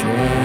sure.